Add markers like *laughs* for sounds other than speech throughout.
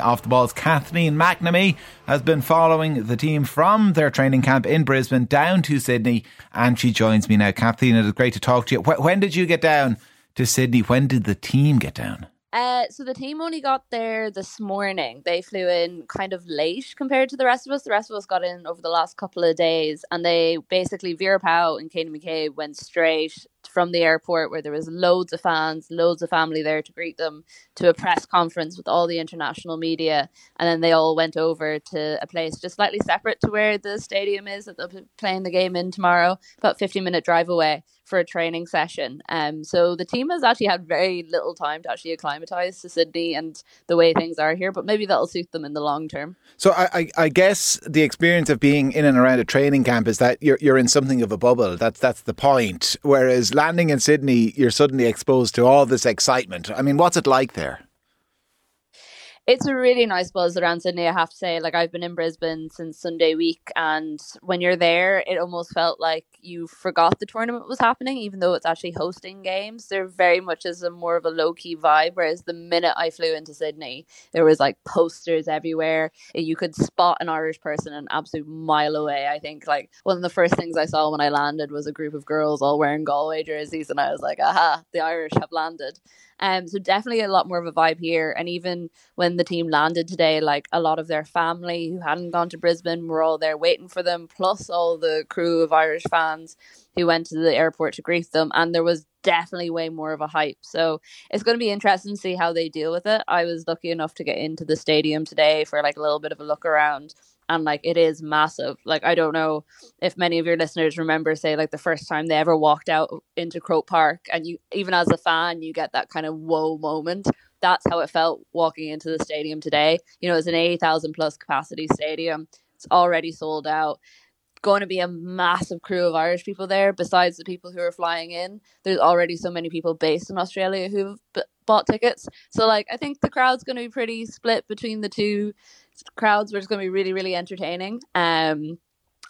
Off the Ball's, Kathleen McNamee has been following the team from their training camp in Brisbane down to Sydney, and she joins me now. Kathleen, it is great to talk to you. When did you get down to Sydney? When did the team get down? Uh, so the team only got there this morning. They flew in kind of late compared to the rest of us. The rest of us got in over the last couple of days, and they basically Vera Pauw and Katie McCabe went straight from the airport where there was loads of fans, loads of family there to greet them, to a press conference with all the international media, and then they all went over to a place just slightly separate to where the stadium is that they'll be playing the game in tomorrow, about 50 minute drive away for a training session. Um, so the team has actually had very little time to actually acclimatize to Sydney and the way things are here, but maybe that'll suit them in the long term. So I, I, I guess the experience of being in and around a training camp is that you're you're in something of a bubble. That's that's the point. Whereas landing in Sydney, you're suddenly exposed to all this excitement. I mean, what's it like there? It's a really nice buzz around Sydney, I have to say. Like I've been in Brisbane since Sunday week and when you're there it almost felt like you forgot the tournament was happening, even though it's actually hosting games. There very much is a more of a low key vibe. Whereas the minute I flew into Sydney, there was like posters everywhere. You could spot an Irish person an absolute mile away. I think like one of the first things I saw when I landed was a group of girls all wearing Galway jerseys and I was like, aha, the Irish have landed. Um, so definitely a lot more of a vibe here. And even when the team landed today, like a lot of their family who hadn't gone to Brisbane were all there waiting for them, plus all the crew of Irish fans who went to the airport to greet them. And there was definitely way more of a hype. So it's going to be interesting to see how they deal with it. I was lucky enough to get into the stadium today for like a little bit of a look around and like it is massive. Like I don't know if many of your listeners remember, say, like the first time they ever walked out into Croke Park, and you even as a fan, you get that kind of whoa moment. That's how it felt walking into the stadium today. You know, it's an eighty thousand plus capacity stadium. It's already sold out. Going to be a massive crew of Irish people there, besides the people who are flying in. There's already so many people based in Australia who've b- bought tickets. So, like, I think the crowd's going to be pretty split between the two crowds were just going to be really, really entertaining. Um,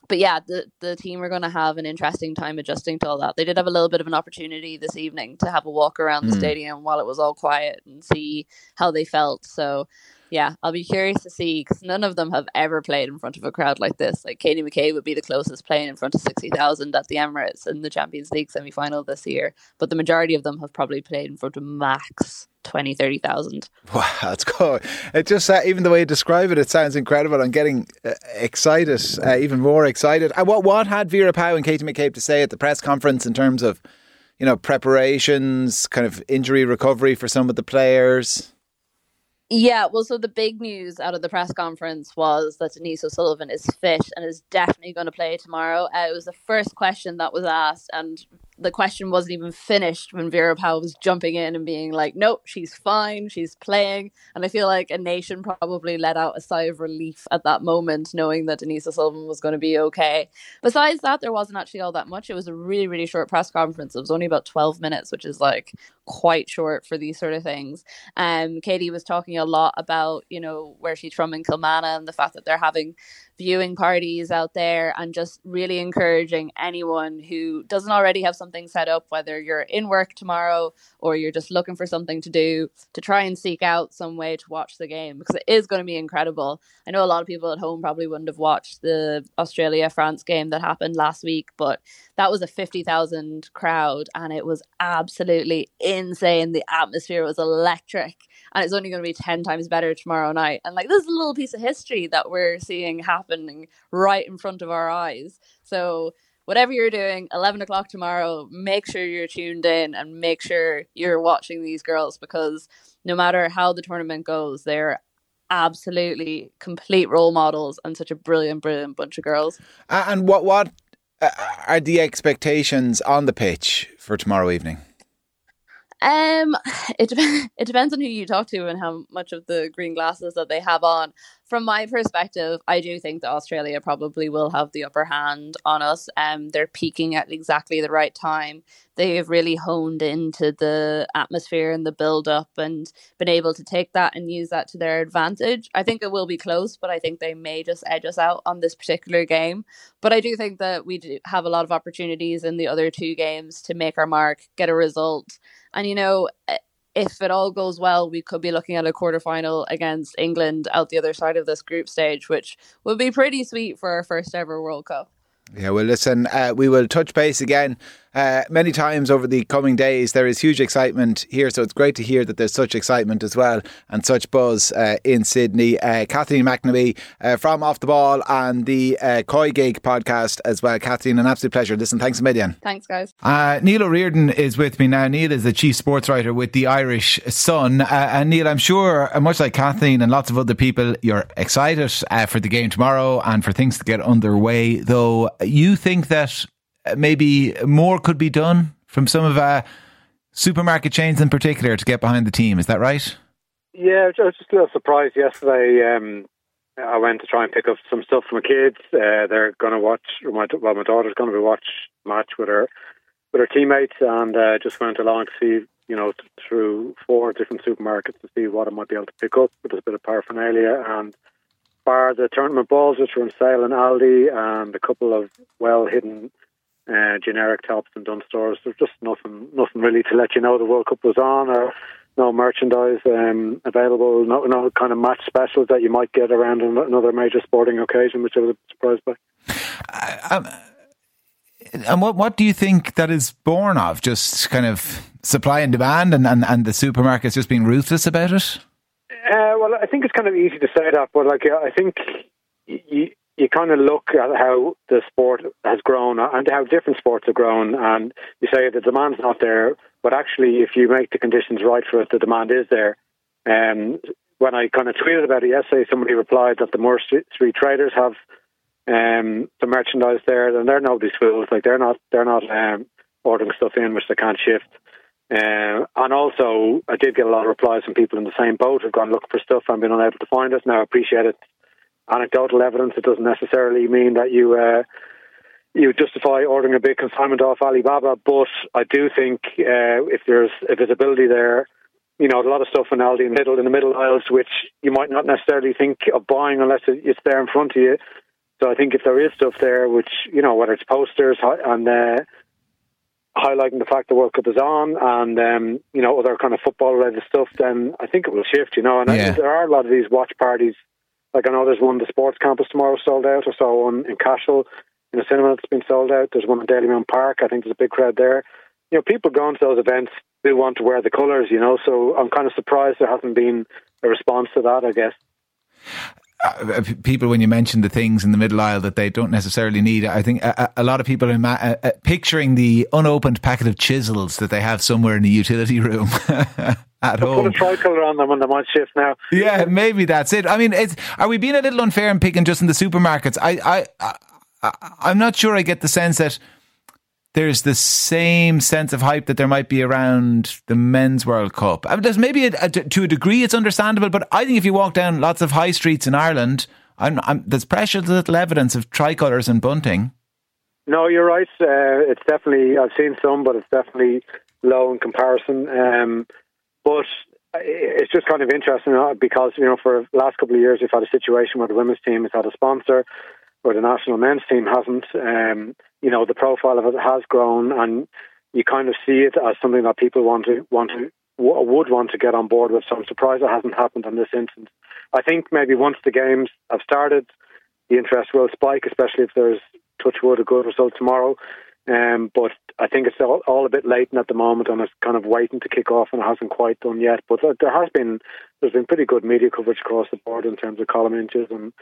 but yeah, the the team are going to have an interesting time adjusting to all that. They did have a little bit of an opportunity this evening to have a walk around the mm. stadium while it was all quiet and see how they felt. So yeah, I'll be curious to see because none of them have ever played in front of a crowd like this. Like Katie McCabe would be the closest playing in front of sixty thousand at the Emirates in the Champions League semi final this year, but the majority of them have probably played in front of max 20, 30,000. Wow, *laughs* that's cool. It just, uh, even the way you describe it, it sounds incredible. I'm getting uh, excited, uh, even more excited. Uh, what, what had Vera Pauw and Katie McCabe to say at the press conference in terms of, you know, preparations, kind of injury recovery for some of the players? Yeah, well, so the big news out of the press conference was that Denise O'Sullivan is fit and is definitely going to play tomorrow. Uh, it was the first question that was asked, and the question wasn't even finished when Vera Pauw was jumping in and being like, nope, she's fine, she's playing. And I feel like a nation probably let out a sigh of relief at that moment, knowing that Denise O'Sullivan was going to be okay. Besides that, there wasn't actually all that much. It was a really, really short press conference. It was only about 12 minutes, which is like quite short for these sort of things. Um, Katie was talking a lot about, you know, where she's from in Kilnamanagh and the fact that they're having viewing parties out there and just really encouraging anyone who doesn't already have something set up, whether you're in work tomorrow or you're just looking for something to do, to try and seek out some way to watch the game because it is going to be incredible. I know a lot of people at home probably wouldn't have watched the Australia France game that happened last week, but that was a 50,000 crowd and it was absolutely insane. The atmosphere was electric and it's only going to be 10 times better tomorrow night. And like, this is a little piece of history that we're seeing happening right in front of our eyes. So, whatever you're doing, 11 o'clock tomorrow, make sure you're tuned in and make sure you're watching these girls because no matter how the tournament goes, they're absolutely complete role models and such a brilliant, brilliant bunch of girls. And what, what uh, are the expectations on the pitch for tomorrow evening? Um, *sighs* it *laughs* it depends on who you talk to and how much of the green glasses that they have on from my perspective, I do think that Australia probably will have the upper hand on us. Um, they're peaking at exactly the right time. They have really honed into the atmosphere and the build up and been able to take that and use that to their advantage. I think it will be close, but I think they may just edge us out on this particular game. But I do think that we do have a lot of opportunities in the other two games to make our mark, get a result. And, you know, if it all goes well, we could be looking at a quarter final against England out the other side of this group stage, which would be pretty sweet for our first ever World Cup. Yeah, well, listen, uh, we will touch base again uh, many times over the coming days. There is huge excitement here, so it's great to hear that there's such excitement as well and such buzz uh, in Sydney. Uh, Kathleen McNamee uh, from Off the Ball and the uh, COYGIG podcast as well. Kathleen, an absolute pleasure. Listen, thanks a million. Thanks, guys. Neil O'Riordan is with me now. Neil is the chief sports writer with the Irish Sun. and Neil, I'm sure, much like Kathleen and lots of other people, you're excited for the game tomorrow and for things to get underway, though you think that maybe more could be done from some of our supermarket chains in particular to get behind the team. Is that right? Yeah, I was just a little surprised yesterday. Um, I went to try and pick up some stuff for my kids. Uh, they're going to watch. My, well, my daughter's going to be watch match with her with her teammates, and uh, just went along to see, you know, through four different supermarkets to see what I might be able to pick up. With a bit of paraphernalia and bar the tournament balls, which were on sale in Aldi, and a couple of well hidden uh, generic tops and Dunnes stores. There's just nothing, nothing really to let you know the World Cup was on, or no merchandise um, available, no, no kind of match specials that you might get around another major sporting occasion, which I was surprised by. Um, and what what do you think that is born of? Just kind of supply and demand, and, and, and the supermarkets just being ruthless about it. Uh, well, I think it's kind of easy to say that, but like I think you, you kind of look at how the sport has grown and how different sports have grown, and you say the demand's not there, but actually, if you make the conditions right for it, the demand is there. Um, when I kind of tweeted about it yesterday, somebody replied that the Moore Street traders have um, the merchandise there, then they're nobody's fools. Like they're not, they're not um, ordering stuff in which they can't shift. Uh, and also, I did get a lot of replies from people in the same boat who've gone looking for stuff and been unable to find it. Now, I appreciate it anecdotal evidence. It doesn't necessarily mean that you uh, you justify ordering a big consignment off Alibaba. But I do think uh, if there's a visibility there, you know, a lot of stuff in Aldi and Lidl in the middle aisles, which you might not necessarily think of buying unless it's there in front of you. So I think if there is stuff there, which you know, whether it's posters and uh, highlighting the fact the World Cup is on, and um, you know other kind of football related stuff, then I think it will shift. You know, and yeah. there are a lot of these watch parties like I know there's one the sports campus tomorrow sold out. I saw one in Cashel in a cinema that's been sold out. There's one in Dalymount Park. I think there's a big crowd there. You know, people going to those events do want to wear the colours. You know, so I'm kind of surprised there hasn't been a response to that. I guess. Uh, people when you mention the things in the middle aisle that they don't necessarily need. I think a, a lot of people are ma- uh, uh, picturing the unopened packet of chisels that they have somewhere in the utility room. *laughs* at I'll home. Put a tricolour on them when they might shift now. Yeah, maybe that's it. I mean, are we being a little unfair in picking just in the supermarkets? I, I, I, I'm not sure. I get the sense that there's the same sense of hype that there might be around the men's World Cup. I mean, there's maybe a, a, to a degree it's understandable, but I think if you walk down lots of high streets in Ireland, I'm, I'm, there's precious little evidence of tricolours and bunting. No, you're right. Uh, it's definitely I've seen some, but it's definitely low in comparison. Um, but it's just kind of interesting uh, because you know for the last couple of years we've had a situation where the women's team has had a sponsor, where the national men's team hasn't. Um, you know, the profile of it has grown, and you kind of see it as something that people want to want to would want to get on board with. So I'm surprised it hasn't happened in this instance. I think maybe once the games have started, the interest will spike, especially if there's touch wood a good result tomorrow. Um, but I think it's all, all, a bit latent at the moment, and it's kind of waiting to kick off, and it hasn't quite done yet. But there has been there's been pretty good media coverage across the board in terms of column inches and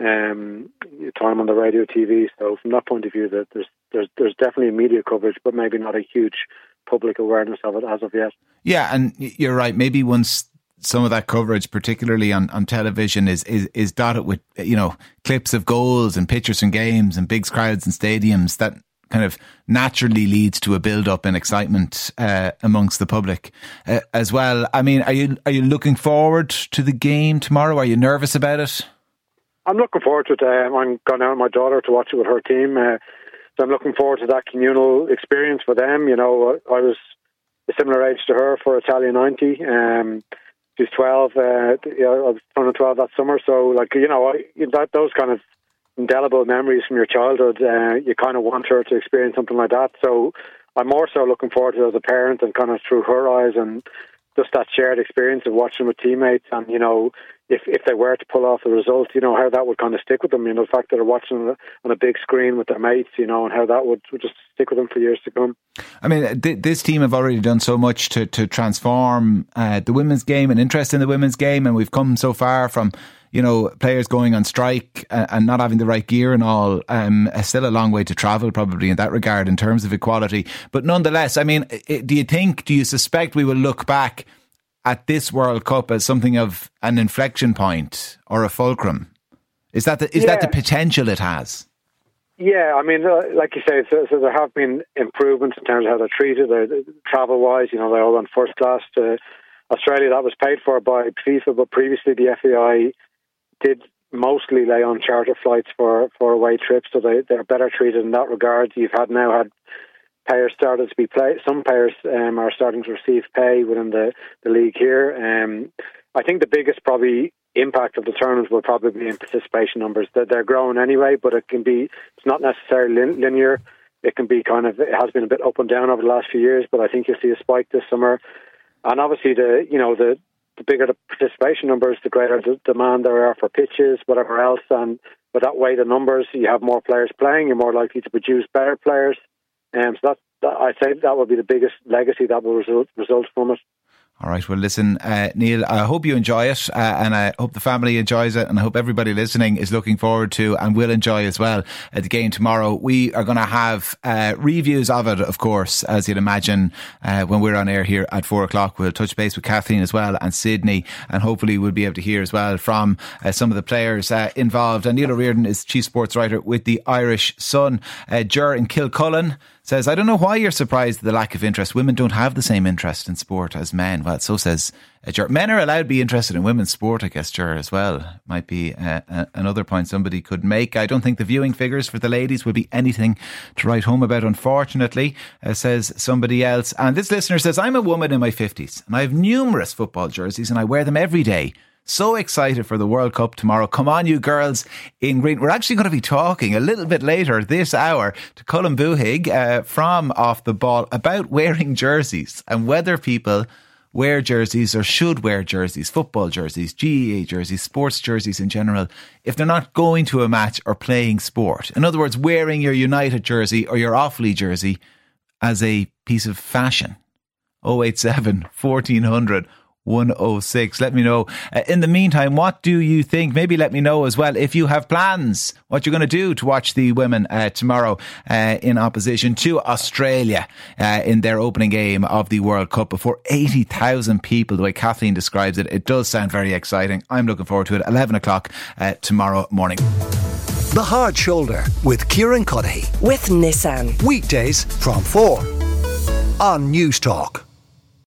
um, time on the radio, TV. So from that point of view, that there's there's there's definitely media coverage, but maybe not a huge public awareness of it as of yet. Yeah, and you're right. Maybe once some of that coverage, particularly on, on television, is, is is dotted with you know clips of goals and pictures from games and big crowds and stadiums that kind of naturally leads to a build up in excitement uh, amongst the public uh, as well. I mean, are you are you looking forward to the game tomorrow? Are you nervous about it? I'm looking forward to it. Um, I'm going out with my daughter to watch it with her team, uh, so I'm looking forward to that communal experience for them. You know, I was a similar age to her for Italia '90. Um, she's 12. Uh, I was turning 12 that summer, so like you know, I, that those kind of indelible memories from your childhood. Uh, you kind of want her to experience something like that. So I'm more so looking forward to it as a parent and kind of through her eyes and just that shared experience of watching with teammates, and you know, if if they were to pull off the result, you know, how that would kind of stick with them. You know, the fact that they're watching on a, big screen with their mates, you know, and how that would, would just stick with them for years to come. I mean, th- this team have already done so much to to transform uh, the women's game and interest in the women's game, and we've come so far from you know, players going on strike and not having the right gear and all, um, still a long way to travel probably in that regard in terms of equality. But nonetheless, I mean, do you think, do you suspect we will look back at this World Cup as something of an inflection point or a fulcrum? Is that the, is yeah. that the potential it has? Yeah, I mean, uh, like you say, so, so, there have been improvements in terms of how they're treated, uh, travel wise. You know, they're all on first class to Australia. That was paid for by FIFA, but previously the FAI did mostly lay on charter flights for, for away trips, so they, they're better treated in that regard. You've had now had players started to be play. Some players um, are starting to receive pay within the, the league here. Um, I think the biggest probably impact of the tournament will probably be in participation numbers. That they're growing anyway, but it can be. It's not necessarily linear. It can be kind of. It has been a bit up and down over the last few years, but I think you'll see a spike this summer. And obviously, the you know the the bigger the participation numbers, the greater the demand there are for pitches, whatever else. And with that way the numbers, you have more players playing, you're more likely to produce better players. Um, so that, that I say that will be the biggest legacy that will result, result from it. All right. Well, listen, uh, Neil, I hope you enjoy it uh, and I hope the family enjoys it and I hope everybody listening is looking forward to and will enjoy as well at the game tomorrow. We are going to have uh, reviews of it, of course, as you'd imagine, uh, when we're on air here at four o'clock. We'll touch base with Kathleen as well and Sydney and hopefully we'll be able to hear as well from uh, some of the players uh, involved. And Neil O'Riordan is chief sports writer with the Irish Sun. Uh, Ger in Kilcullen says, I don't know why you're surprised at the lack of interest. Women don't have the same interest in sport as men. Well, so says uh, Men are allowed to be interested in women's sport, I guess, Ger, as well. Might be uh, uh, another point somebody could make. I don't think the viewing figures for the ladies will be anything to write home about, unfortunately, uh, says somebody else. And this listener says, I'm a woman in my 50s and I have numerous football jerseys and I wear them every day. So excited for the World Cup tomorrow. Come on, you girls in green. We're actually going to be talking a little bit later this hour to Colm Boohig uh, from Off the Ball about wearing jerseys and whether people wear jerseys or should wear jerseys, football jerseys, GAA jerseys, sports jerseys in general, if they're not going to a match or playing sport. In other words, wearing your United jersey or your Offaly jersey as a piece of fashion. 087 1400 106. Let me know. Uh, in the meantime, what do you think? Maybe let me know as well if you have plans, what you're going to do to watch the women uh, tomorrow uh, in opposition to Australia uh, in their opening game of the World Cup before 80,000 people. The way Kathleen describes it, it does sound very exciting. I'm looking forward to it. 11 o'clock uh, tomorrow morning. The Hard Shoulder with Kieran Cuddihy. With Nissan. Weekdays from 4 on Newstalk.